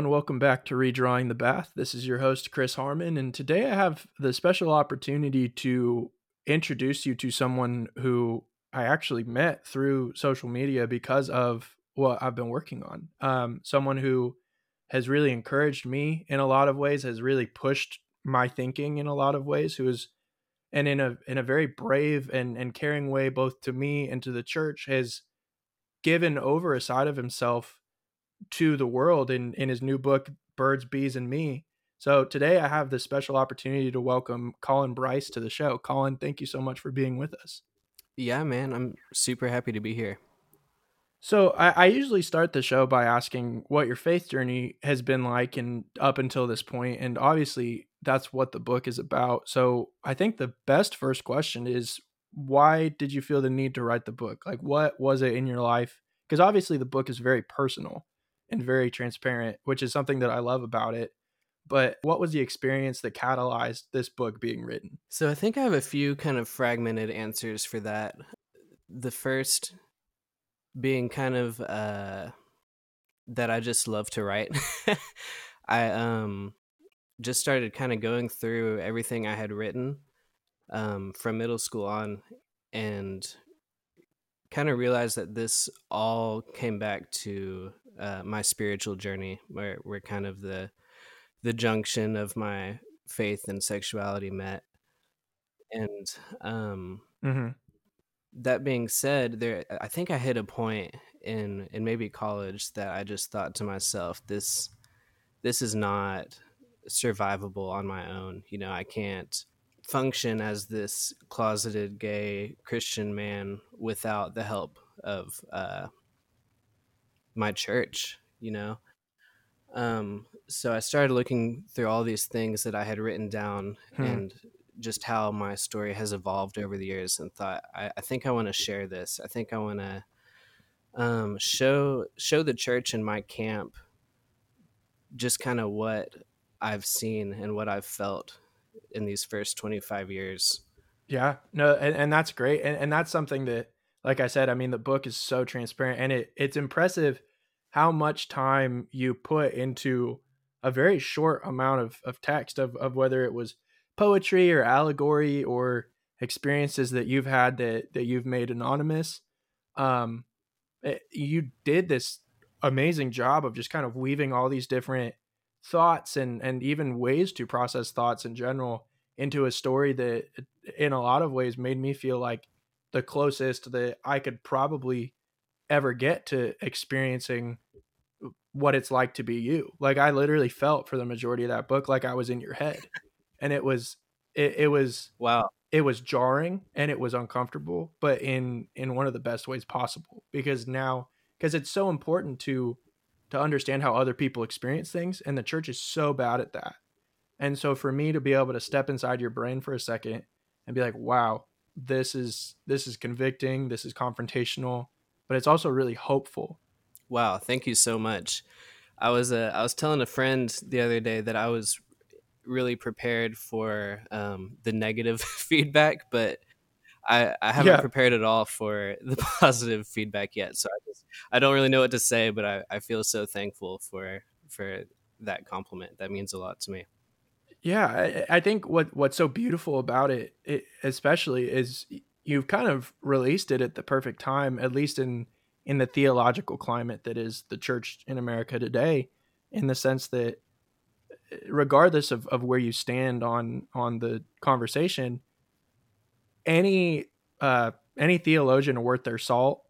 Everyone, welcome back to Redrawing the Bath. This is your host, Chris Harmon, and today I have the special opportunity to introduce you to someone who I actually met through social media because of what I've been working on. Um, someone who has really encouraged me in a lot of ways, has really pushed my thinking in a lot of ways, who is and in a in a very brave and, and caring way, both to me and to the church, has given over a side of himself to the world in in his new book Birds, Bees, and Me. So today I have this special opportunity to welcome Colin Bryce to the show. Colin, thank you so much for being with us. Yeah, man, I'm super happy to be here. So I, I usually start the show by asking what your faith journey has been like and up until this point, and obviously that's what the book is about. So I think the best first question is why did you feel the need to write the book? Like what was it in your life? Because obviously the book is very personal and very transparent, which is something that I love about it. But what was the experience that catalyzed this book being written? So I think I have a few kind of fragmented answers for that. The first being kind of uh that I just love to write. I um just started kind of going through everything I had written um from middle school on and kind of realized that this all came back to uh, my spiritual journey, where where kind of the the junction of my faith and sexuality met. And um, mm-hmm. that being said, there I think I hit a point in in maybe college that I just thought to myself, this this is not survivable on my own. You know, I can't function as this closeted gay Christian man without the help of uh, my church, you know. Um, so I started looking through all these things that I had written down hmm. and just how my story has evolved over the years, and thought I, I think I want to share this. I think I want to um, show show the church in my camp just kind of what I've seen and what I've felt in these first 25 years. Yeah, no, and, and that's great. And, and that's something that, like I said, I mean, the book is so transparent and it it's impressive how much time you put into a very short amount of, of text of, of whether it was poetry or allegory or experiences that you've had that, that you've made anonymous. Um, it, eh, you did this amazing job of just kind of weaving all these different thoughts and and even ways to process thoughts in general into a story that in a lot of ways made me feel like the closest that I could probably ever get to experiencing what it's like to be you. Like I literally felt for the majority of that book like I was in your head. And it was it, it was wow. It was jarring and it was uncomfortable, but in in one of the best ways possible because now because it's so important to to understand how other people experience things and the church is so bad at that and so for me to be able to step inside your brain for a second and be like wow this is this is convicting this is confrontational but it's also really hopeful wow thank you so much i was uh, i was telling a friend the other day that i was really prepared for um, the negative feedback but I, I haven't yeah. prepared at all for the positive feedback yet. So I just I don't really know what to say, but I, I feel so thankful for for that compliment. That means a lot to me. Yeah, I, I think what what's so beautiful about it, it, especially, is you've kind of released it at the perfect time, at least in in the theological climate that is the church in America today, in the sense that regardless of, of where you stand on on the conversation, any uh, any theologian worth their salt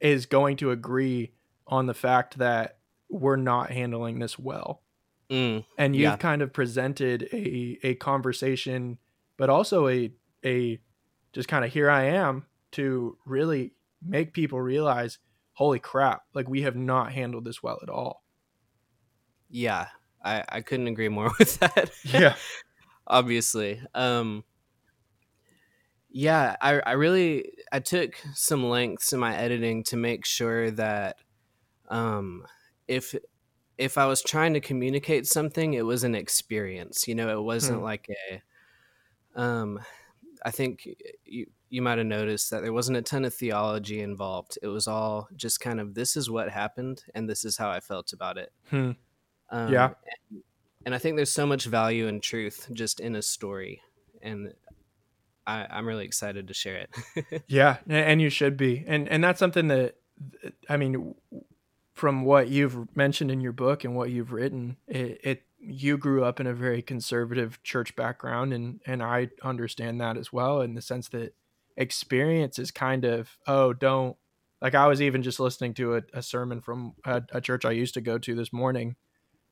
is going to agree on the fact that we're not handling this well. Mm, and you've yeah. kind of presented a a conversation, but also a a just kind of here I am to really make people realize, holy crap, like we have not handled this well at all. Yeah, I I couldn't agree more with that. Yeah, obviously. Um, yeah, I, I really I took some lengths in my editing to make sure that um, if if I was trying to communicate something, it was an experience. You know, it wasn't hmm. like a. Um, I think you you might have noticed that there wasn't a ton of theology involved. It was all just kind of this is what happened and this is how I felt about it. Hmm. Um, Yeah. and, and I think there's so much value and truth just in a story, and I, I'm really excited to share it. Yeah, and you should be. And and that's something that I mean from what you've mentioned in your book and what you've written, it, it you grew up in a very conservative church background and and I understand that as well in the sense that experience is kind of oh don't like I was even just listening to a, a sermon from a, a church I used to go to this morning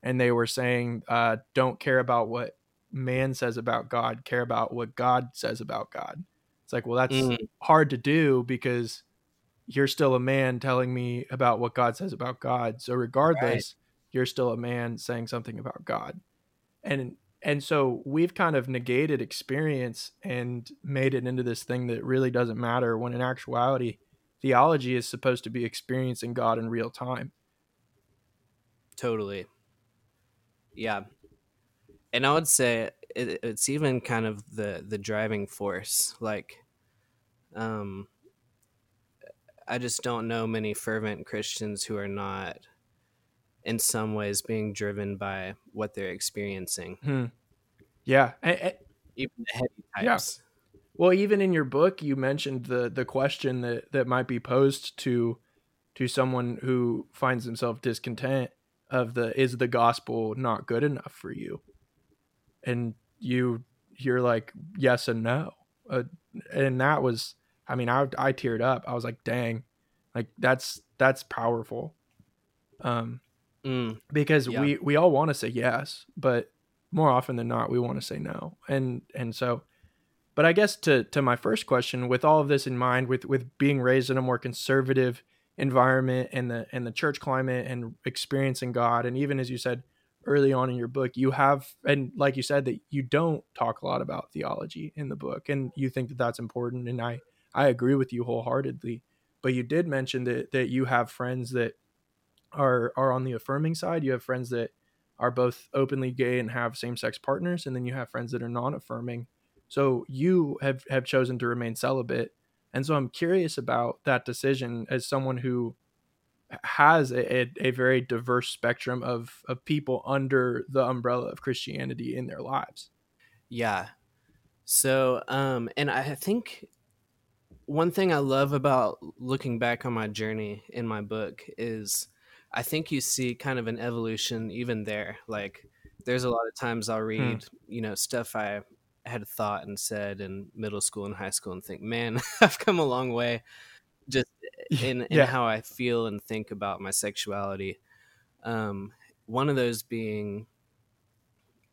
and they were saying uh, don't care about what man says about God care about what God says about God. It's like well that's Mm, hard to do because you're still a man telling me about what God says about God. So right. regardless, you're still a man saying something about God. And and so we've kind of negated experience and made it into this thing that really doesn't matter when in actuality theology is supposed to be experiencing God in real time. Totally. Yeah. And I would say it, it's even kind of the the driving force. Like, um, I just don't know many fervent Christians who are not in some ways being driven by what they're experiencing. Hmm. Yeah. A- a- Even the heavy yeah. types. Well, even in your book, you mentioned the the question that that might be posed to to someone who finds himself discontent of the is the gospel not good enough for you, and you you're like yes and no, uh, and that was I mean I I teared up. I was like dang, like that's that's powerful, um, Mm, because yeah. we we all want to say yes, but more often than not we want to say no, and and so but I guess to to my first question, with all of this in mind, with with being raised in a more conservative environment and the and the church climate and experiencing God, and even as you said early on in your book, you have and like you said that you don't talk a lot about theology in the book, and you think that that's important, and I I agree with you wholeheartedly. But you did mention that that you have friends that are are on the affirming side. You have friends that are both openly gay and have same sex partners, and then you have friends that are non affirming. So you have have chosen to remain celibate, and so I'm curious about that decision as someone who has a, a, a very diverse spectrum of of people under the umbrella of Christianity in their lives. Yeah. So, um, and I think one thing I love about looking back on my journey in my book is I think you see kind of an evolution even there. Like, there's a lot of times I'll Hmm. read, you know, stuff I had thought and said in middle school and high school and think, man, I've come a long way just in, in Yeah. how I feel and think about my sexuality. Um, one of those being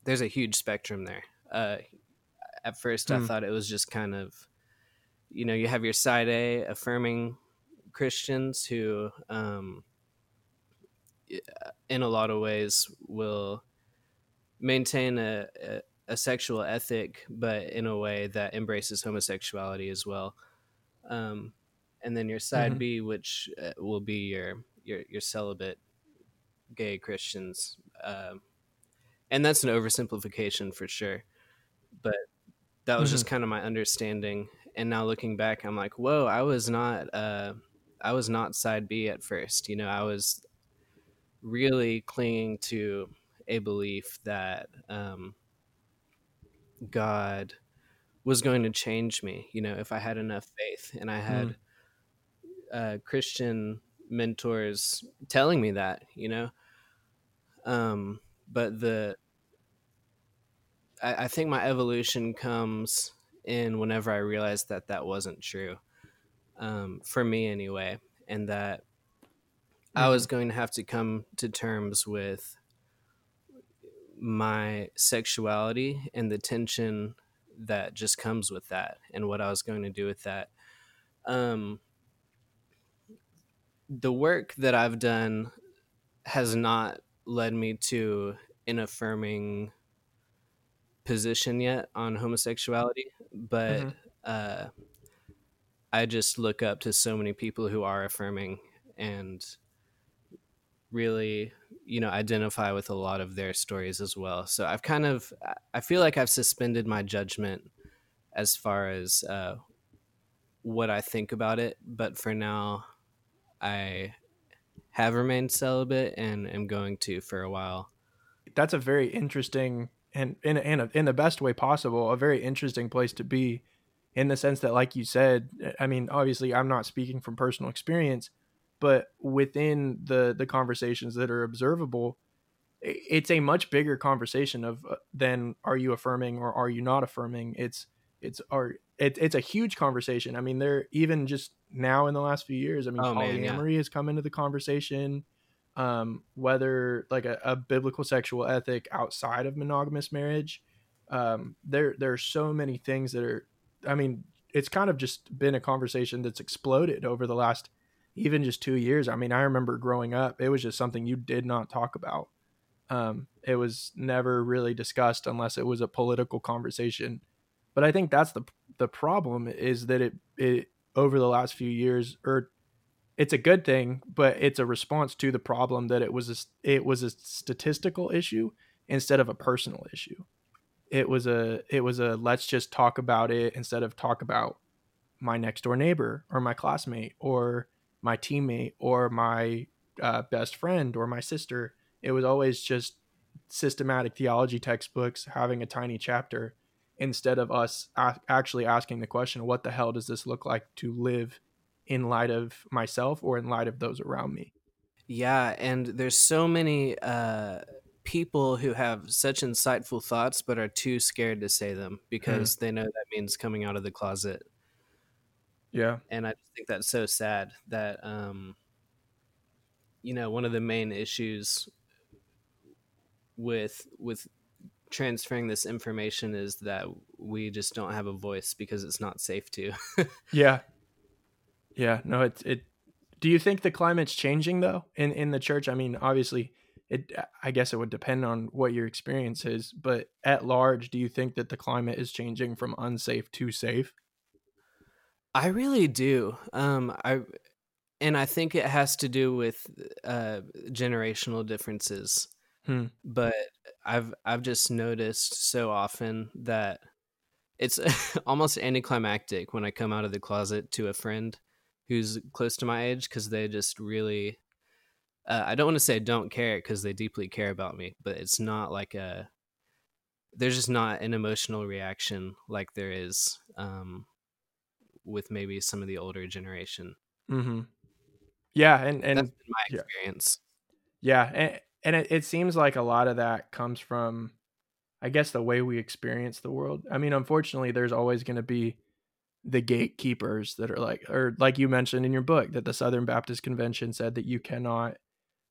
there's a huge spectrum there. Uh, at first, I Hmm. thought it was just kind of, you know, you have your side A affirming Christians who, um, in a lot of ways, will maintain a, a, a sexual ethic, but in a way that embraces homosexuality as well. Um, and then your side Mhm. B, which uh, will be your your your celibate gay Christians, um, and that's an oversimplification for sure. But that was just kind of my understanding. And now looking back, I'm like, whoa, I was not uh, I was not side B at first. You know, I was really clinging to a belief that um, God was going to change me. You know, if I had enough faith, and I had uh, Christian mentors telling me that. You know, um, but the I, I think my evolution comes in whenever I realized that that wasn't true um, for me anyway, and that I was going to have to come to terms with my sexuality and the tension that just comes with that and what I was going to do with that. Um, the work that I've done has not led me to an affirming position yet on homosexuality, but Mhm. uh, I just look up to so many people who are affirming and really, you know, identify with a lot of their stories as well. So I've kind of, I- I feel like I've suspended my judgment as far as uh, what I think about it. But for now, I have remained celibate and am going to for a while. that's a very interesting and in in a, in the best way possible, a very interesting place to be in the sense that like you said, I mean, obviously I'm not speaking from personal experience, but within the the conversations that are observable, it's a much bigger conversation of uh, than are you affirming or are you not affirming? It's it's are it, it's a huge conversation. I mean, there even just now in the last few years, I mean, Oh man, polyamory yeah. has come into the conversation. Um, whether like a, a biblical sexual ethic outside of monogamous marriage, um, there there are so many things that are. I mean, it's kind of just been a conversation that's exploded over the last even just two years. I mean, I remember growing up, it was just something you did not talk about. Um, it was never really discussed unless it was a political conversation. But I think that's the the problem is that it it over the last few years or it's a good thing, but it's a response to the problem that it was a, it was a statistical issue instead of a personal issue. It was a it was a let's just talk about it instead of talk about my next door neighbor or my classmate or my teammate or my uh, best friend or my sister. It was always just systematic theology textbooks having a tiny chapter instead of us a- actually asking the question, what the hell does this look like to live in light of myself or in light of those around me? Yeah, and there's so many uh people who have such insightful thoughts but are too scared to say them Hmm. because they know that means coming out of the closet. Yeah. And I just think that's so sad that um you know, one of the main issues with with transferring this information is that we just don't have a voice because it's not safe to. Yeah. Yeah. No, it, it, do you think the climate's changing though in, in the church? I mean, obviously it, I guess it would depend on what your experience is, but at large, do you think that the climate is changing from unsafe to safe? I really do. Um I and I think it has to do with uh generational differences. Hmm. But I've I've just noticed so often that it's almost anticlimactic when I come out of the closet to a friend who's close to my age because they just really uh, I don't want to say don't care because they deeply care about me, but it's not like a there's just not an emotional reaction like there is um, with maybe some of the older generation. Mm-hmm. Yeah. And, and my yeah, experience. yeah. And, and it, it seems like a lot of that comes from, I guess, the way we experience the world. I mean, unfortunately, there's always going to be the gatekeepers that are like, or like you mentioned in your book, that the Southern Baptist Convention said that you cannot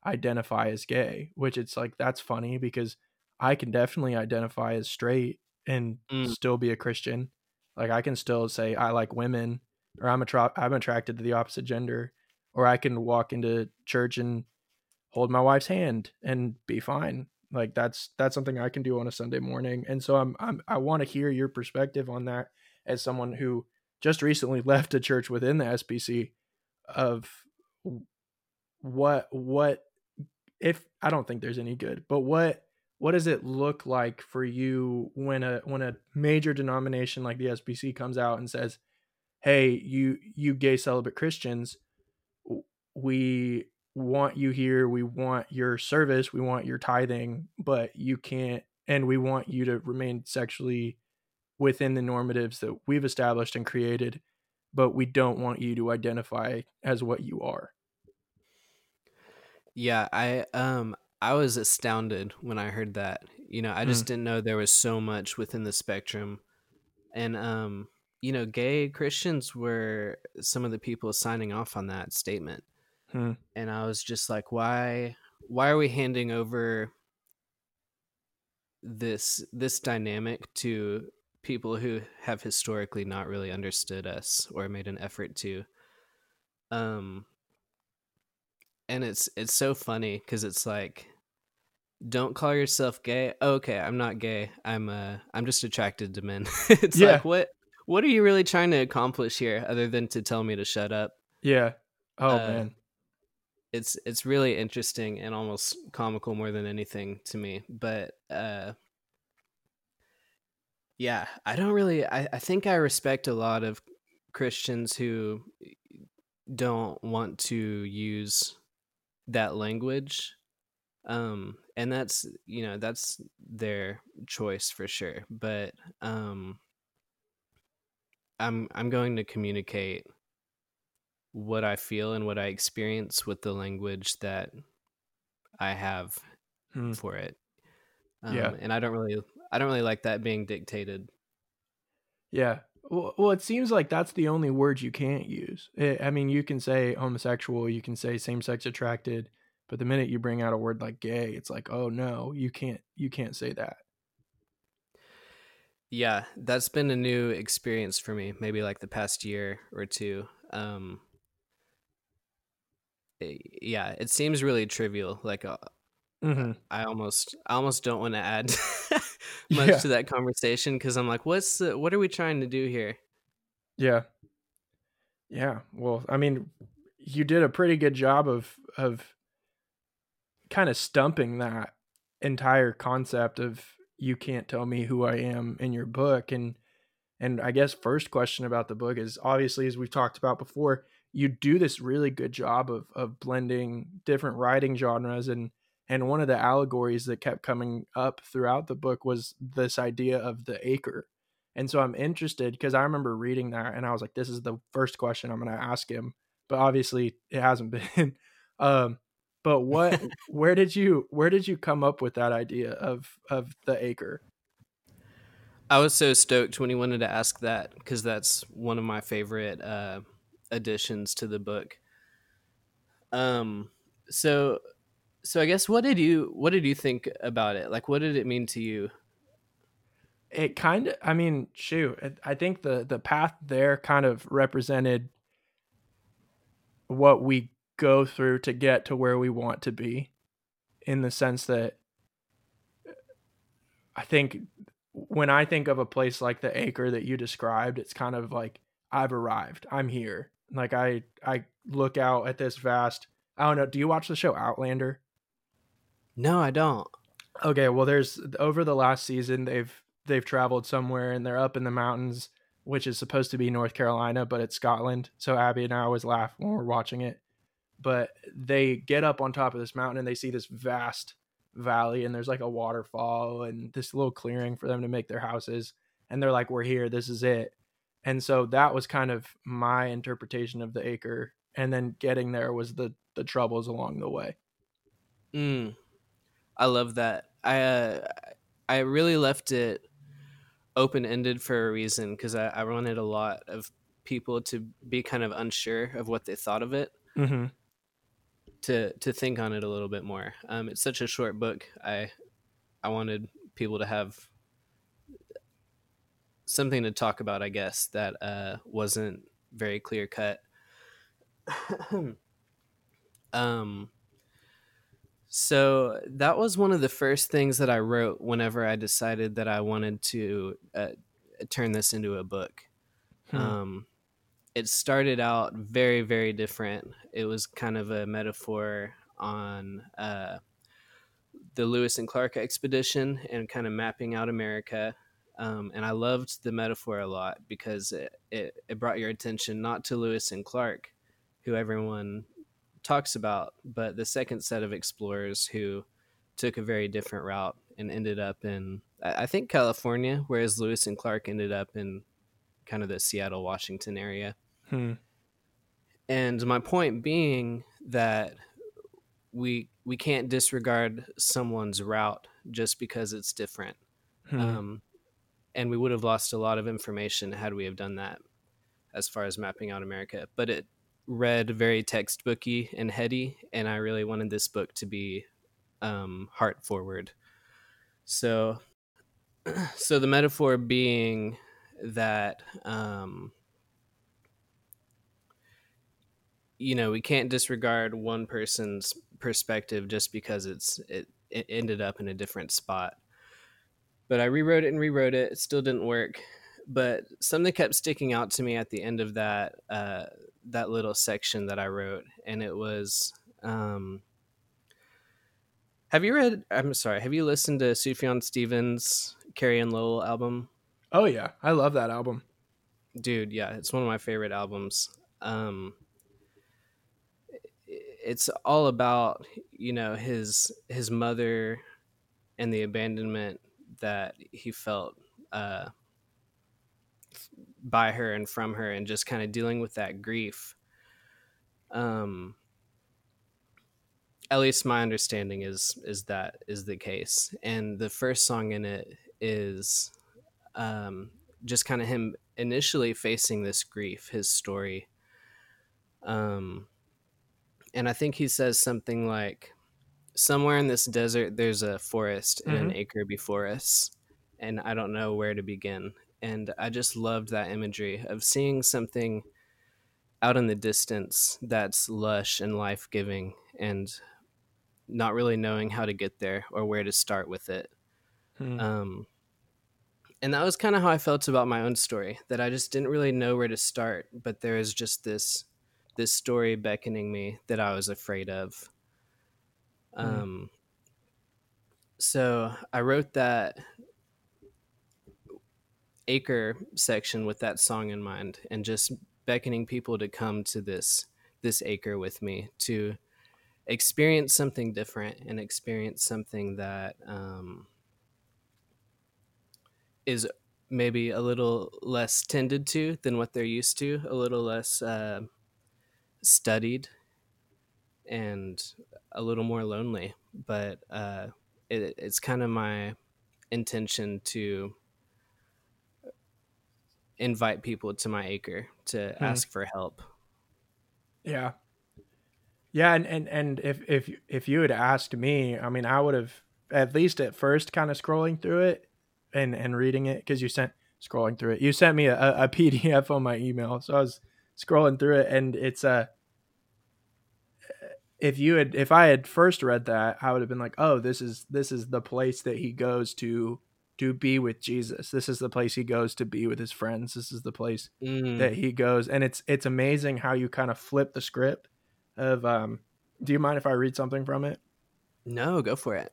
identify as gay, which it's like that's funny because I can definitely identify as straight and Mm, still be a Christian. Like I can still say I like women or I'm attra- I'm attracted to the opposite gender or I can walk into church and hold my wife's hand and be fine. Like that's that's something I can do on a Sunday morning. And so I'm, I'm I want to hear your perspective on that as someone who just recently left a church within the SBC of what what if I don't think there's any good, but what what does it look like for you when a when a major denomination like the SBC comes out and says, "Hey, you you gay celibate Christians, we want you here, we want your service, we want your tithing, but you can't and we want you to remain sexually within the normatives that we've established and created, but we don't want you to identify as what you are." Yeah, I um I was astounded when I heard that. You know, I just didn't know there was so much within the spectrum. And um, you know, gay Christians were some of the people signing off on that statement. hmm, And I was just like, why why are we handing over this this dynamic to people who have historically not really understood us or made an effort to? Um and it's it's so funny cuz it's like don't call yourself gay. Oh, okay, I'm not gay. I'm uh I'm just attracted to men. it's Yeah, like what what are you really trying to accomplish here other than to tell me to shut up? yeah. Oh Uh man. it's it's really interesting and almost comical more than anything to me. But uh yeah, I don't really I, I think I respect a lot of Christians who don't want to use that language um and that's you know that's their choice for sure but um i'm i'm going to communicate what i feel and what i experience with the language that i have Hmm. for it um, Yeah. and i don't really i don't really like that being dictated Yeah. Well, well, it seems like that's the only word you can't use. I I mean, you can say homosexual, you can say same-sex attracted, but the minute you bring out a word like gay, it's like, oh no, you can't, you can't say that. yeah that's been a new experience for me maybe like the past year or two um eh, yeah it seems really trivial like uh, Mm-hmm. I almost I almost don't want to add much Yeah. to that conversation because I'm like, what's the, what are we trying to do here? Yeah. Yeah. Well, I mean, you did a pretty good job of of kind of stumping that entire concept of you can't tell me who I am in your book and and I guess first question about the book is obviously as we've talked about before, you do this really good job of of blending different writing genres and and one of the allegories that kept coming up throughout the book was this idea of the acre. And so I'm interested because I remember reading that and I was like, this is the first question I'm going to ask him. But obviously it hasn't been. um, but what, where did you, where did you come up with that idea of, of the acre? I was so stoked when he wanted to ask that because that's one of my favorite uh, additions to the book. Um, so so I guess what did you what did you think about it? Like, what did it mean to you? It kind of, I mean, shoot, I think the, the path there kind of represented what we go through to get to where we want to be in the sense that uh, I think when I think of a place like the acre that you described, it's kind of like I've arrived. I'm here. Like I I look out at this vast I don't know, do you watch the show Outlander? No, I don't. Okay, well there's over the last season they've they've traveled somewhere and they're up in the mountains, which is supposed to be North Carolina, but it's Scotland. So Abby and I always laugh when we're watching it. But they get up on top of this mountain and they see this vast valley and there's like a waterfall and this little clearing for them to make their houses and they're like we're here, this is it. And so that was kind of my interpretation of the acre and then getting there was the the troubles along the way. Mm, I love that. I uh, I really left it open ended for a reason because I, I wanted a lot of people to be kind of unsure of what they thought of it Mhm. to to think on it a little bit more. Um, it's such a short book. I I wanted people to have something to talk about. I guess that uh, wasn't very clear cut. um. So that was one of the first things that I wrote whenever I decided that I wanted to uh, turn this into a book. Hmm. Um, it started out very, very different. It was kind of a metaphor on uh, the Lewis and Clark expedition and kind of mapping out America. Um, and I loved the metaphor a lot because it, it, it brought your attention not to Lewis and Clark, who everyone talks about, but the second set of explorers who took a very different route and ended up in, I think, California, whereas Lewis and Clark ended up in kind of the Seattle, Washington area. Hmm. And my point being that we we can't disregard someone's route just because it's different. Hmm. Um, and we would have lost a lot of information had we have done that as far as mapping out America. But it read very textbooky and heady, and I really wanted this book to be um, heart forward. So, so the metaphor being that um, you know we can't disregard one person's perspective just because it's it, it ended up in a different spot. But i rewrote it and rewrote it. It still didn't work. But something kept sticking out to me at the end of that uh, that little section that i wrote and it was um, have you read i'm sorry have you listened to sufjan stevens carrie and lowell album? Oh yeah, I love that album. dude yeah it's one of my favorite albums. Um it's all about you know his his mother and the abandonment that he felt uh, by her and from her, and just kind of dealing with that grief. Um, at least my understanding is is that is the case, and the first song in it is um, just kind of him initially facing this grief, his story. Um, and I think he says something like, "Somewhere in this desert, there's a forest and mm-hmm. an acre before us, and I don't know where to begin." And I just loved that imagery of seeing something out in the distance that's lush and life giving, and not really knowing how to get there or where to start with it. Hmm. Um, and that was kind of how I felt about my own story that I just didn't really know where to start, but there is just this this story beckoning me that I was afraid of. Mm. Um, so I wrote that acre section with that song in mind and just beckoning people to come to this this acre with me to experience something different and experience something that um, is maybe a little less tended to than what they're used to, a little less uh, studied and a little more lonely. But uh, it, it's kind of my intention to invite people to my acre to hmm. ask for help. Yeah. Yeah, and, and and if if if you had asked me, I mean, I would have at least at first kind of scrolling through it and and reading it because you sent scrolling through it. You sent me a, a PDF on my email, so I was scrolling through it, and it's a if you had if I had first read that, I would have been like, "Oh, this is this is the place that he goes to to be with Jesus. This is the place he goes to be with his friends. This is the place mm. that he goes." And it's it's amazing how you kind of flip the script of um do you mind if I read something from it? No, go for it.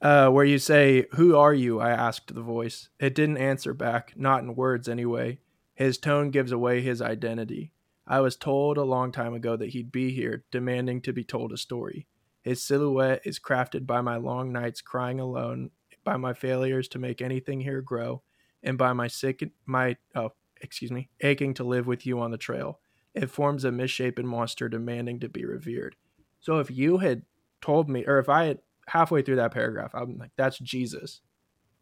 Uh, where you say, Who are you? I asked the voice. It didn't answer back, not in words anyway. His tone gives away his identity. I was told a long time ago that he'd be here, demanding to be told a story. His silhouette is crafted by my long nights crying alone, by my failures to make anything here grow, and by my sick my oh, excuse me, aching to live with you on the trail. It forms a misshapen monster demanding to be revered. So if you had told me or if I had halfway through that paragraph, I'm like, that's Jesus.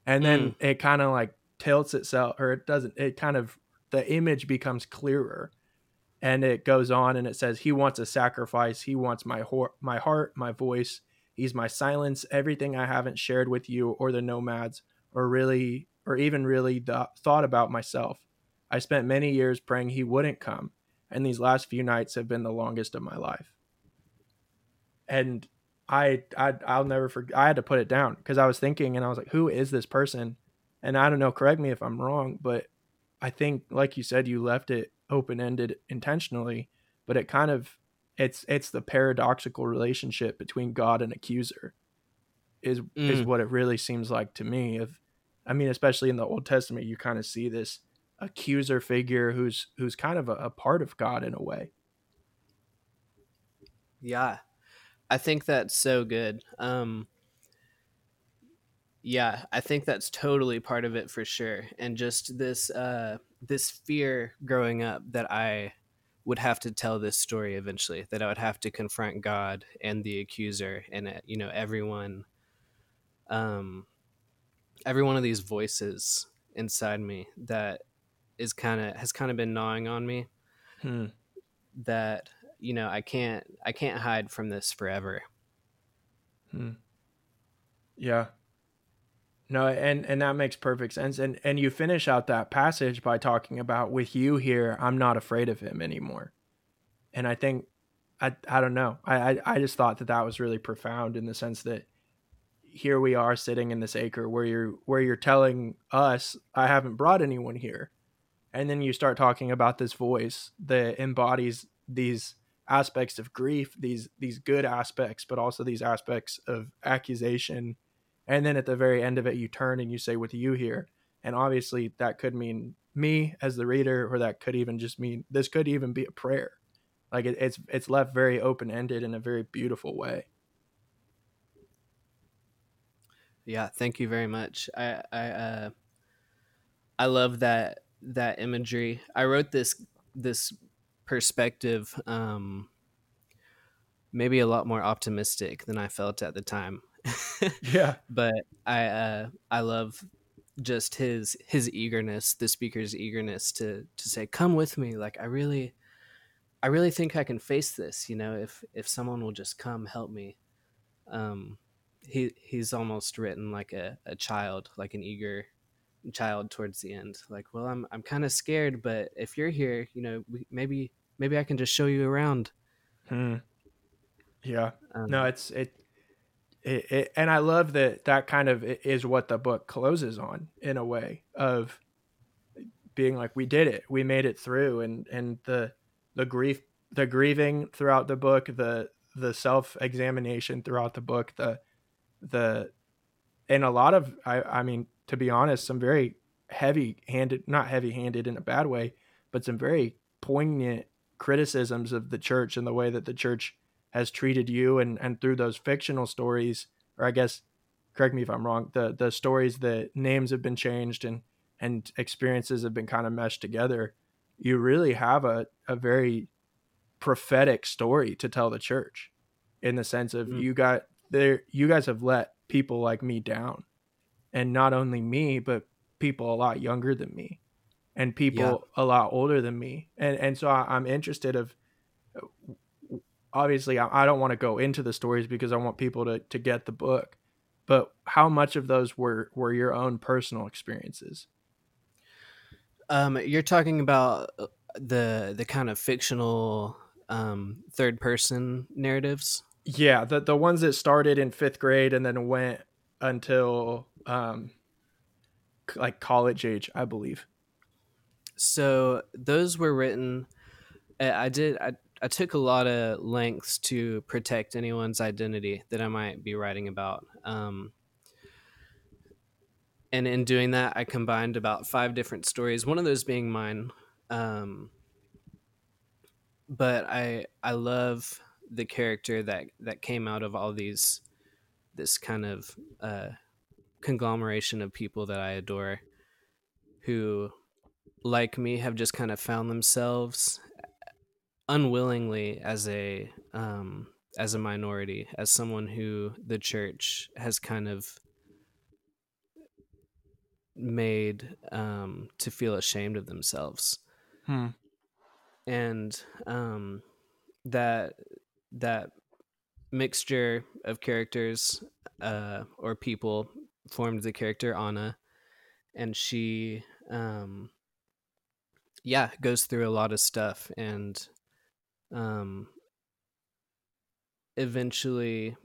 And then mm. it kind of like tilts itself or it doesn't, it kind of the image becomes clearer and it goes on and it says he wants a sacrifice he wants my ho- my heart my voice he's my silence everything i haven't shared with you or the nomads or really or even really th- thought about myself. I spent many years praying he wouldn't come and these last few nights have been the longest of my life. And i, I i'll never forget i had to put it down because i was thinking and i was like who is this person? And i don't know correct me if i'm wrong but i think like you said you left it open ended intentionally, but it kind of it's it's the paradoxical relationship between God and accuser is mm. is what it really seems like to me. If I mean, especially in the Old Testament, you kind of see this accuser figure who's who's kind of a, a part of God in a way. Yeah, I think that's so good. Um, yeah, I think that's totally part of it for sure. And just this uh this fear growing up that I would have to tell this story eventually, that I would have to confront God and the accuser and uh, you know everyone um every one of these voices inside me that is kind of has kind of been gnawing on me. Hmm. That you know, I can't I can't hide from this forever. Hmm. Yeah, no, and and that makes perfect sense. And and you finish out that passage by talking about with you here, I'm not afraid of him anymore. And I think I I don't know. I I, I just thought that that was really profound in the sense that here we are sitting in this acre where you're where you're telling us I haven't brought anyone here. And then you start talking about this voice that embodies these aspects of grief, these these good aspects, but also these aspects of accusation and then at the very end of it you turn and you say with you here and obviously that could mean me as the reader or that could even just mean this could even be a prayer Like it, it's it's left very open ended in a very beautiful way. Yeah, thank you very much. I I uh, I love that that imagery. I wrote this this perspective um, maybe a lot more optimistic than I felt at the time. yeah, but I uh, I love just his his eagerness, the speaker's eagerness to to say, "Come with me." Like I really, I really think I can face this. You know, if if someone will just come help me. Um, he he's almost written like a, a child, like an eager child towards the end. Like, well, I'm I'm kind of scared, but if you're here, you know, we, maybe maybe I can just show you around. Hmm. Yeah. Um, no, it's it, it, it, and I love that that kind of is what the book closes on in a way of being like, we did it, we made it through, and and the the grief, the grieving throughout the book, the the self examination throughout the book, the the and a lot of I I mean to be honest, some very heavy handed, not heavy handed in a bad way, but some very poignant criticisms of the church and the way that the church has treated you and and through those fictional stories or I guess correct me if I'm wrong the the stories that names have been changed and and experiences have been kind of meshed together you really have a a very prophetic story to tell the church in the sense of mm. you got there you guys have let people like me down and not only me but people a lot younger than me and people yeah. a lot older than me and and so I, am interested of obviously I, I don't want to go into the stories because i want people to to get the book but how much of those were were your own personal experiences um you're talking about uh, the the kind of fictional um third person narratives yeah, the the ones that started in fifth grade and then went until um, like college age, I believe. So those were written. I did. I I took a lot of lengths to protect anyone's identity that I might be writing about. Um, and in doing that, I combined about five different stories. One of those being mine. Um, but I I love the character that that came out of all these this kind of uh, conglomeration of people that I adore who like me have just kind of found themselves unwillingly as a um, as a minority as someone who the church has kind of made um, to feel ashamed of themselves hmm. and um, that that mixture of characters uh, or people formed the character Anna, and she, um, yeah, goes through a lot of stuff and um, eventually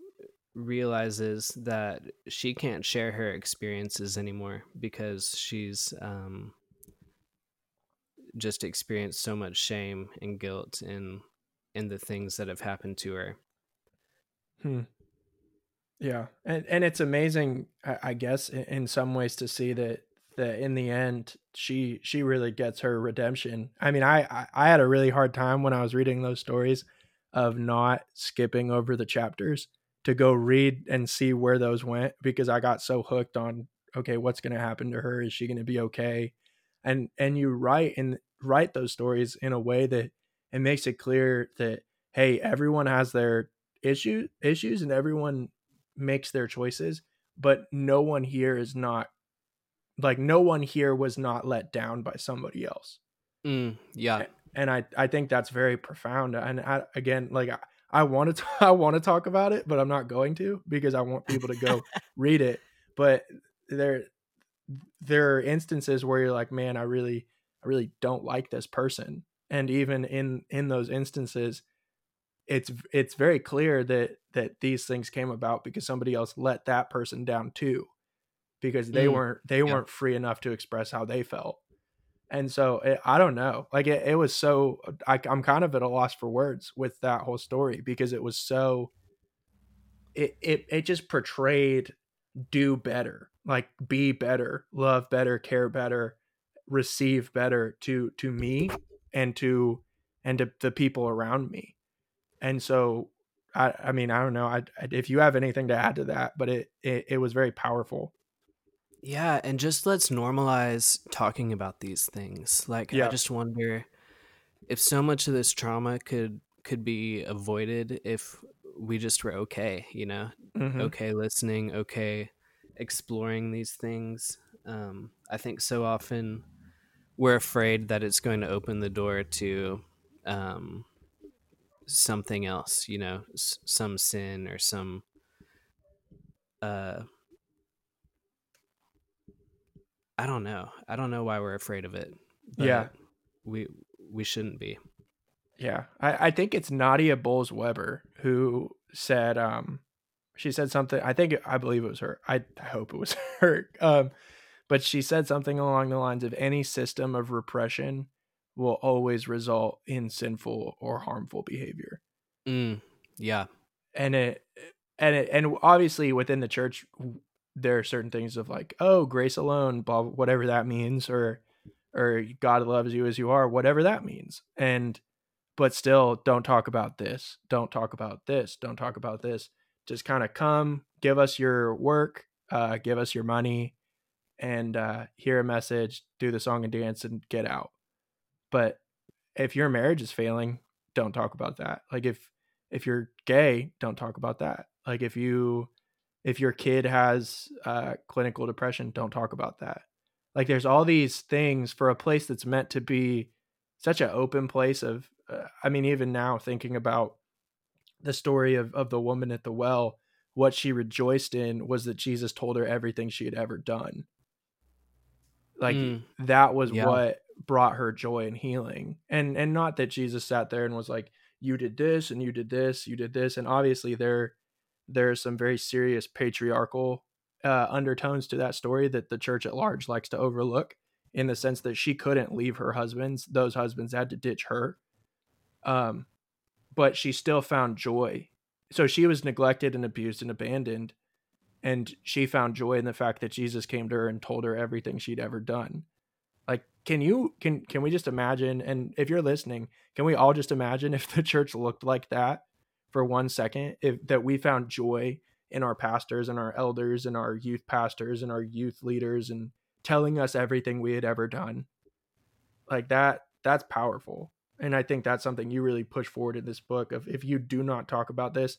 realizes that she can't share her experiences anymore because she's um, just experienced so much shame and guilt and in the things that have happened to her. Hmm. Yeah, and and it's amazing, I, I guess, in, in some ways to see that that in the end she she really gets her redemption. I mean, I, I I had a really hard time when I was reading those stories of not skipping over the chapters to go read and see where those went because I got so hooked on okay, what's going to happen to her? Is she going to be okay? And and you write and write those stories in a way that it makes it clear that hey, everyone has their issue issues and everyone makes their choices, but no one here is not like no one here was not let down by somebody else. Mm, yeah, and I I think that's very profound. And I, again, like I, I want to I want to talk about it, but I'm not going to because I want people to go read it. But there there are instances where you're like, man, I really I really don't like this person, and even in in those instances it's it's very clear that that these things came about because somebody else let that person down too because they mm, weren't they yeah. weren't free enough to express how they felt and so it, i don't know like it, it was so I, i'm kind of at a loss for words with that whole story because it was so it it, it just portrayed do better like be better love better care better receive better to to me and to and to the people around me. And so I I mean, I don't know. I, if you have anything to add to that, but it, it it was very powerful. Yeah, and just let's normalize talking about these things. Like Yeah. I just wonder if so much of this trauma could could be avoided if we just were okay, you know, Mhm. okay listening, okay exploring these things. Um, I think so often we're afraid that it's going to open the door to um, something else, you know, s- some sin or some. Uh, I don't know. I don't know why we're afraid of it. Yeah. we we shouldn't be. Yeah, I, I think it's Nadia Bolz-Weber who said um she said something I think I believe it was her. I, I hope it was her. Um but she said something along the lines of any system of repression will always result in sinful or harmful behavior. Mm, yeah. And it and it and obviously within the church there are certain things of like, oh, grace alone, blah whatever that means or or God loves you as you are, whatever that means. And but still don't talk about this don't talk about this don't talk about this. Just kind of come give us your work uh, give us your money and uh, hear a message do the song and dance and get out. But if your marriage is failing don't talk about that. Like if if you're gay don't talk about that. Like if you if your kid has uh, clinical depression don't talk about that. Like there's all these things for a place that's meant to be such an open place of uh, i mean even now thinking about the story of, of the woman at the well what she rejoiced in was that jesus told her everything she had ever done. Like Mm, that was yeah. what brought her joy and healing. And and not that jesus sat there and was like you did this and you did this you did this. And obviously there there's some very serious patriarchal uh, undertones to that story that the church at large likes to overlook in the sense that she couldn't leave her husbands. Those husbands had to ditch her. Um but she still found joy. So she was neglected and abused and abandoned and she found joy in the fact that jesus came to her and told her everything she'd ever done. Like can you can can we just imagine and if you're listening can we all just imagine if the church looked like that for one second if that we found joy in our pastors and our elders and our youth pastors and our youth leaders and telling us everything we had ever done. Like that that's powerful. And i think that's something you really push forward in this book of if you do not talk about this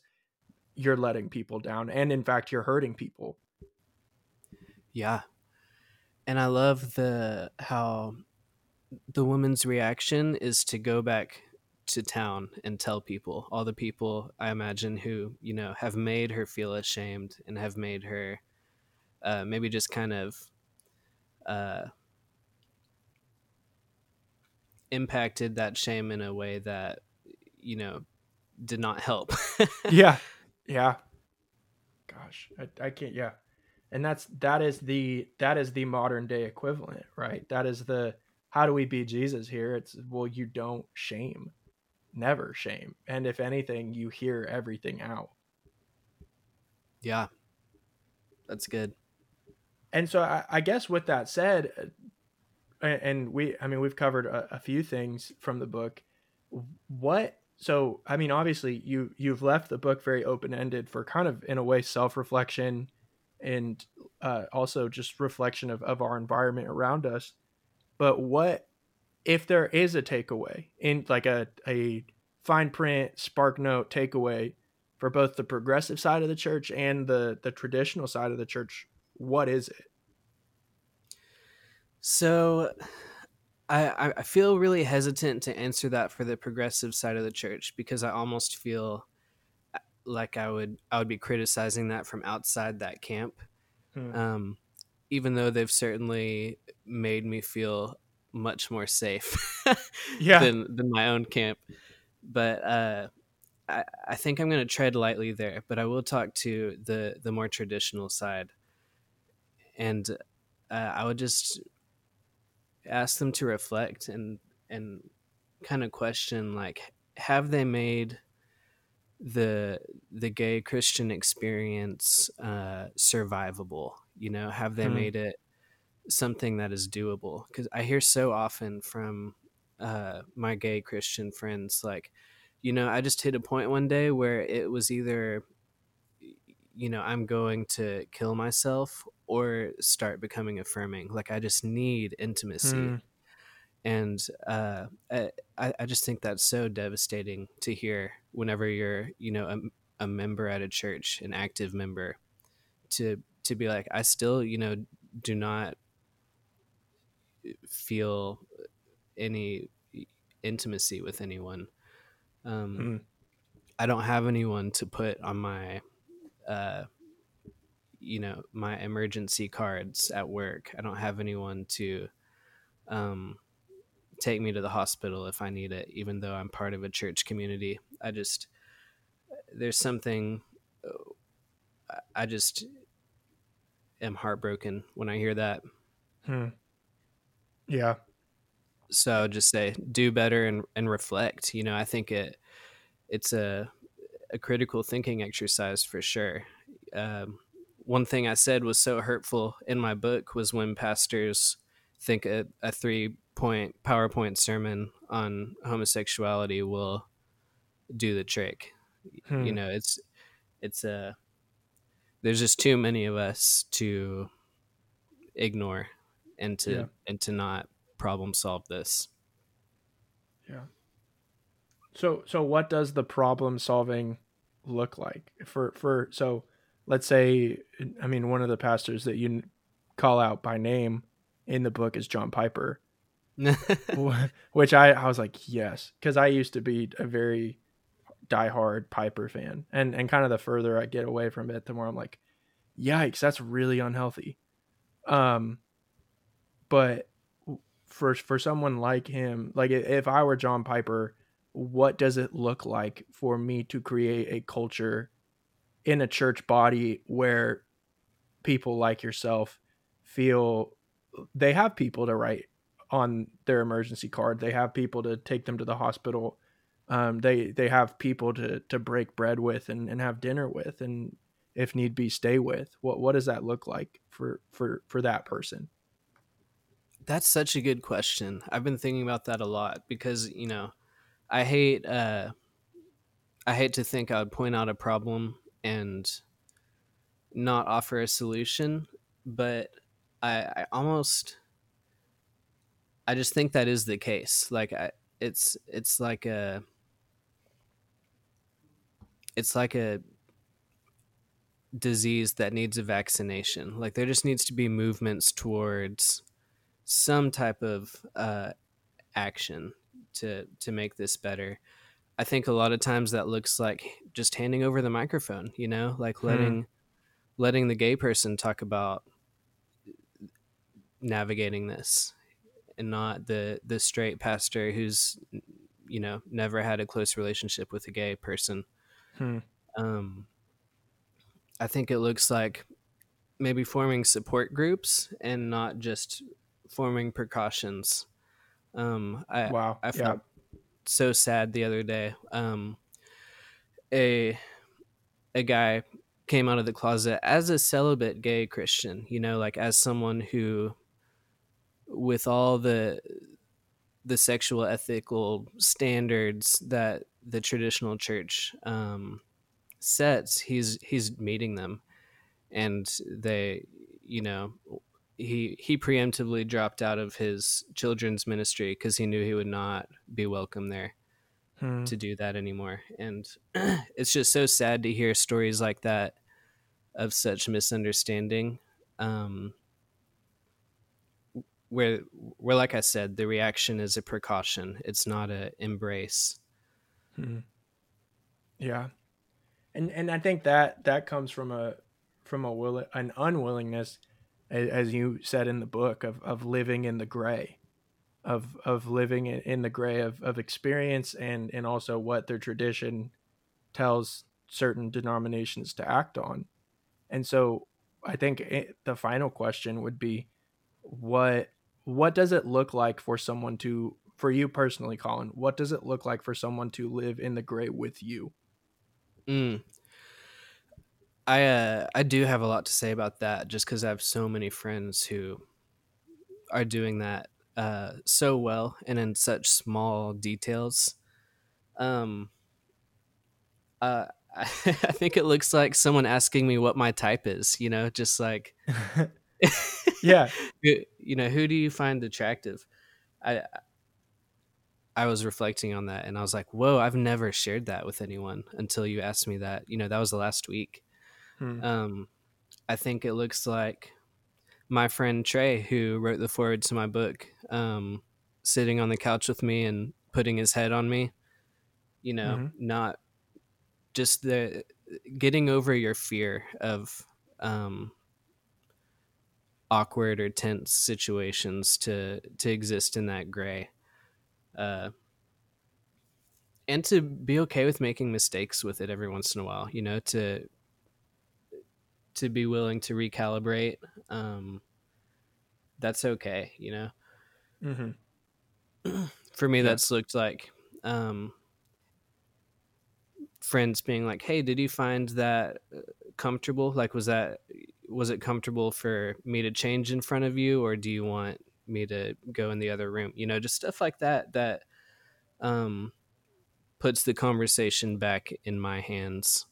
you're letting people down. And in fact you're hurting people. Yeah. And I love the how the woman's reaction is to go back to town and tell people, all the people I imagine who, you know, have made her feel ashamed and have made her uh, maybe just kind of uh, impacted that shame in a way that, you know, did not help. yeah. Yeah. Gosh. I, I can't yeah. And that's that is the that is the modern day equivalent right? That is the how do we be jesus here? It's well you don't shame never shame and if anything you hear everything out yeah. That's good. and so I, I guess with that said uh, and, and we i mean we've covered a, a few things from the book what so i mean obviously you you've left the book very open-ended for kind of in a way self-reflection and uh, also just reflection of, of our environment around us but what if there is a takeaway in like a, a fine print spark note takeaway for both the progressive side of the church and the the traditional side of the church what is it So I, I- feel really hesitant to answer that for the progressive side of the church because I almost feel uh, like I would I would be criticizing that from outside that camp. Hmm. Um, even though they've certainly made me feel much more safe Yeah. than than my own camp. But uh, I, I think I'm going to tread lightly there. But I will talk to the the more traditional side, and uh, I would just ask them to reflect and and kind of question like have they made the the gay christian experience uh survivable you know have they Hmm. made it something that is doable because i hear so often from uh, my gay Christian friends, like, you know, I just hit a point one day where it was either, you know, I'm going to kill myself or start becoming affirming. Like, I just need intimacy. Hmm. And uh, I, I just think that's so devastating to hear whenever you're, you know, a, a member at a church, an active member, to to be like, I still, you know, do not feel any intimacy with anyone. Um, Hmm. I don't have anyone to put on my, uh, you know, my emergency cards at work. I don't have anyone to um, take me to the hospital if I need it, even though I'm part of a church community. I just, there's something, uh, I just am heartbroken when I hear that. Hmm. Yeah. so just say do better and, and reflect you know i think it it's a, a critical thinking exercise for sure um, one thing i said was so hurtful in my book was when pastors think a, a three point powerpoint sermon on homosexuality will do the trick Hmm. you know it's it's a there's just too many of us to ignore and to Yeah. and to not problem solve this. Yeah. So so what does the problem solving look like? For for so let's say I mean one of the pastors that you call out by name in the book is John Piper. Which I I was like yes cuz I used to be a very diehard Piper fan. And and kind of the further I get away from it the more I'm like yikes that's really unhealthy. Um but for for someone like him like if i were john piper what does it look like for me to create a culture in a church body where people like yourself feel they have people to write on their emergency card. They have people to take them to the hospital. Um, they they have people to to break bread with and, and have dinner with and if need be stay with. What what does that look like for for for that person That's such a good question. I've been thinking about that a lot because, you know, I hate uh I hate to think I would point out a problem and not offer a solution, but I, I almost I just think that is the case. Like I it's it's like a it's like a disease that needs a vaccination. Like there just needs to be movements towards some type of uh, action to to make this better. I think a lot of times that looks like just handing over the microphone, you know, like Hmm. letting letting the gay person talk about navigating this and not the the straight pastor who's you know never had a close relationship with a gay person Hmm. um, I think it looks like maybe forming support groups and not just forming precautions. Um, I, wow I yeah felt so sad the other day. Um, a a guy came out of the closet as a celibate gay Christian, you know, like as someone who, with all the the sexual ethical standards that the traditional church um, sets, he's he's meeting them, and they, you know, he he preemptively dropped out of his children's ministry because he knew he would not be welcome there Hmm. to do that anymore. And it's just so sad to hear stories like that of such misunderstanding. Um, where, where, like I said, the reaction is a precaution. It's not a embrace. Hmm. Yeah, and and I think that that comes from a from a will an unwillingness, as you said in the book, of of living in the gray, of of living in, the gray of of experience and and also what their tradition tells certain denominations to act on, and so I think it, the final question would be, what what does it look like for someone to for you personally, Colin? What does it look like for someone to live in the gray with you? Mm. I uh, I do have a lot to say about that, just because I have so many friends who are doing that uh, so well and in such small details. Um, uh, I think it looks like someone asking me what my type is. You know, just like, yeah, you know, who do you find attractive? I I was reflecting on that and I was like, whoa, I've never shared that with anyone until you asked me that. You know, that was the last week. Hmm. Um, I think it looks like my friend Trey, who wrote the foreword to my book, um, sitting on the couch with me and putting his head on me. You know, mm-hmm. not just the getting over your fear of um, awkward or tense situations to to exist in that gray uh, and to be okay with making mistakes with it every once in a while you know to to be willing to recalibrate um that's okay you know mm-hmm. for me yeah. that's looked like um friends being like hey did you find that uh, comfortable like was that was it comfortable for me to change in front of you or do you want me to go in the other room you know just stuff like that that um puts the conversation back in my hands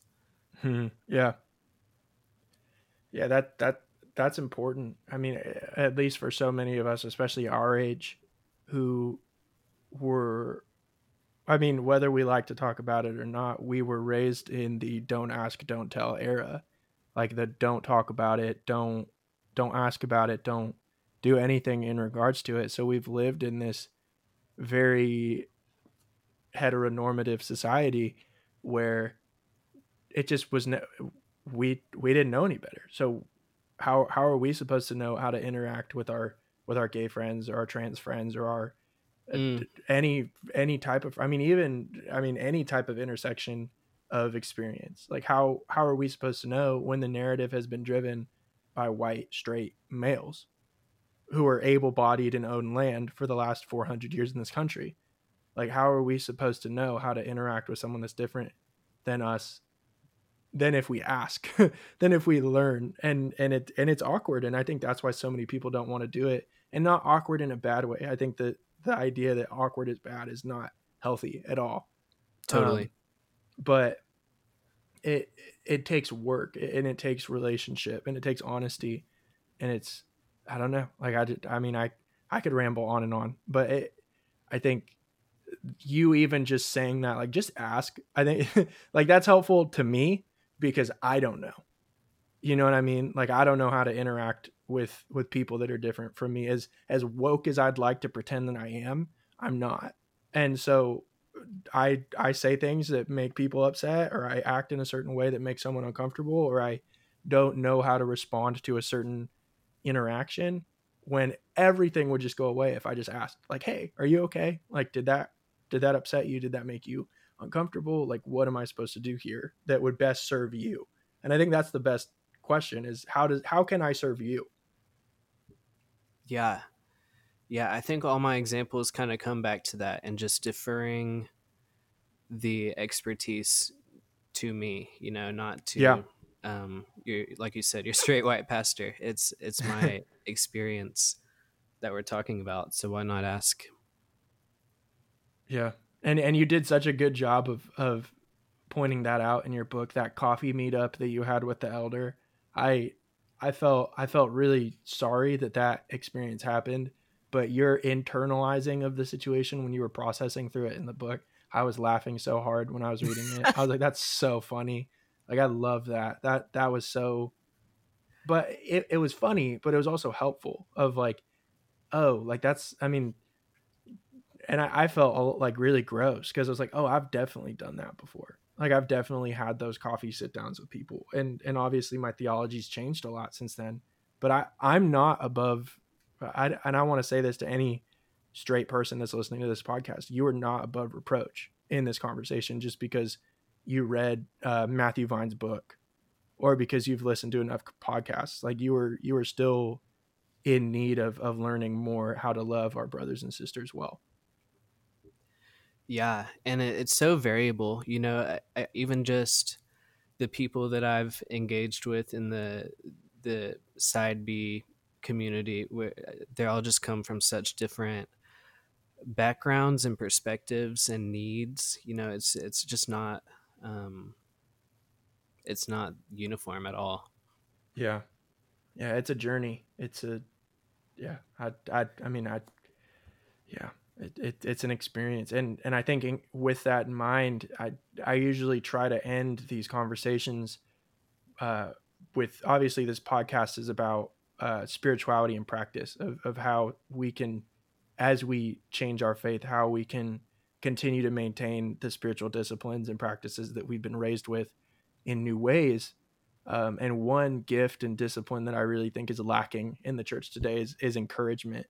hmm. yeah yeah that that that's important i mean at least for so many of us especially our age who were i mean whether we like to talk about it or not we were raised in the don't ask don't tell era like the don't talk about it don't don't ask about it don't do anything in regards to it. So we've lived in this very heteronormative society where it just was no we we didn't know any better. So how how are we supposed to know how to interact with our with our gay friends or our trans friends or our uh, mm. any any type of I mean even I mean any type of intersection of experience. Like how how are we supposed to know when the narrative has been driven by white straight males? who are able bodied and own land for the last 400 years in this country. Like, how are we supposed to know how to interact with someone that's different than us? Than if we ask, than if we learn, and and it and it's awkward, and I think that's why so many people don't want to do it, and not awkward in a bad way. I think that the idea that awkward is bad is not healthy at all. Totally, um, but it it takes work, and it takes relationship, and it takes honesty, and it's I don't know. Like I did, I mean, I I could ramble on and on, but it, I think you even just saying that, like, just ask. I think like that's helpful to me because I don't know. You know what I mean? Like I don't know how to interact with with people that are different from me. As as woke as I'd like to pretend that I am, I'm not. And so I I say things that make people upset or I act in a certain way that makes someone uncomfortable or I don't know how to respond to a certain interaction when everything would just go away if I just asked, like, hey, are you okay? Like, did that did that upset you? Did that make you uncomfortable? Like, what am I supposed to do here that would best serve you? And I think that's the best question is how does how can I serve you? Yeah. Yeah, I think all my examples kind of come back to that and just deferring the expertise to me, you know, not to yeah um you're like you said you're straight white pastor it's it's my experience that we're talking about so why not ask yeah and and you did such a good job of of pointing that out in your book that coffee meetup that you had with the elder. I i felt i felt really sorry that that experience happened but your internalizing of the situation when you were processing through it in the book i was laughing so hard when i was reading it. I was like that's so funny. Like I love that. That that was so but it, it was funny, but it was also helpful of like, oh, like that's I mean and I, I felt like really gross because I was like, oh, I've definitely done that before. Like I've definitely had those coffee sit downs with people. And and obviously my theology's changed a lot since then. But I, I'm not above I and I want to say this to any straight person that's listening to this podcast. You are not above reproach in this conversation just because you read uh, Matthew Vines' book or because you've listened to enough podcasts. Like you were you were still in need of of learning more how to love our brothers and sisters well. Yeah, and it, it's so variable. You know, I, I, even just the people that I've engaged with in the the side B community where they all just come from such different backgrounds and perspectives and needs you know it's it's just not um it's not uniform at all. Yeah. Yeah it's a journey. It's a yeah i i, I mean i yeah it, it, it's an experience. And and i think in, with that in mind i i usually try to end these conversations uh with obviously this podcast is about uh spirituality and practice of, of how we can as we change our faith how we can continue to maintain the spiritual disciplines and practices that we've been raised with in new ways. Um, and one gift and discipline that i really think is lacking in the church today is, is encouragement.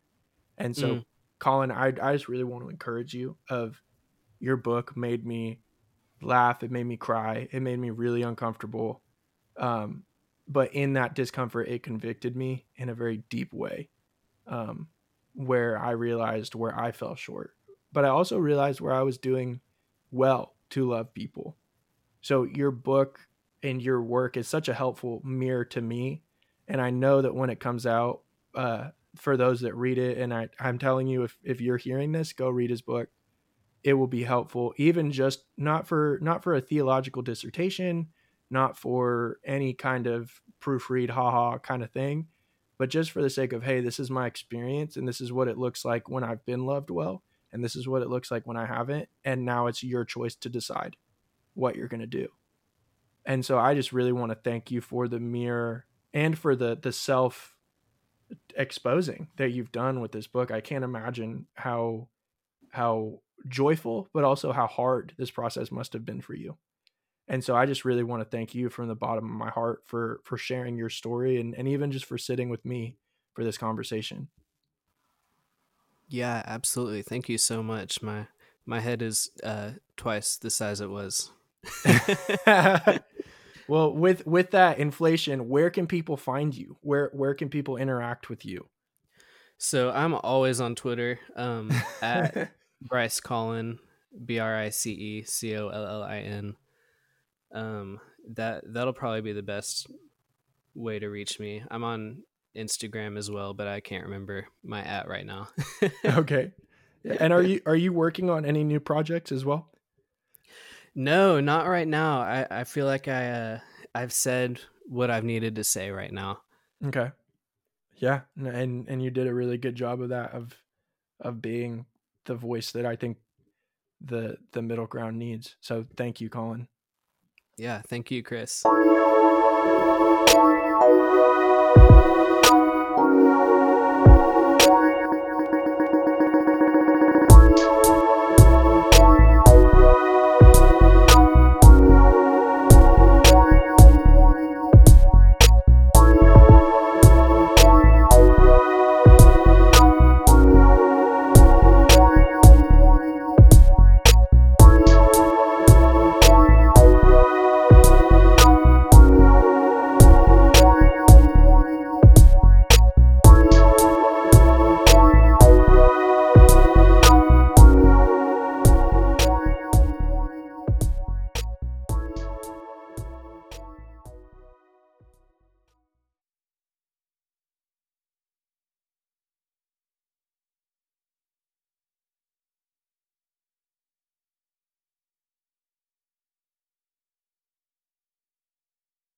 And so mm. Colin I, I just really want to encourage you of your book made me laugh it made me cry it made me really uncomfortable um, but in that discomfort it convicted me in a very deep way um, where I realized where I fell short, but I also realized where I was doing well to love people. So your book and your work is such a helpful mirror to me, and I know that when it comes out, uh, for those that read it, and I, I'm telling you, if if you're hearing this, go read his book. It will be helpful, even just not for not for a theological dissertation, not for any kind of proofread, haha kind of thing, but just for the sake of hey this is my experience and this is what it looks like when i've been loved well and this is what it looks like when i haven't and now it's your choice to decide what you're going to do and so i just really want to thank you for the mirror and for the the self exposing that you've done with this book. I can't imagine how how joyful but also how hard this process must have been for you. And so i just really want to thank you from the bottom of my heart for for sharing your story and, and even just for sitting with me for this conversation. Yeah absolutely. Thank you so much. My my head is uh twice the size it was well with with that inflation where can people find you where where can people interact with you so i'm always on twitter um at brice collin b-r-i-c-e-c-o-l-l-i-n um, that that'll probably be the best way to reach me. I'm on Instagram as well, but I can't remember my at right now. okay. And are you are you working on any new projects as well? No, not right now. I I feel like I uh, I've said what I've needed to say right now. Okay. Yeah, and and you did a really good job of that of of being the voice that I think the the middle ground needs. So thank you, Colin. Yeah, thank you, Chris.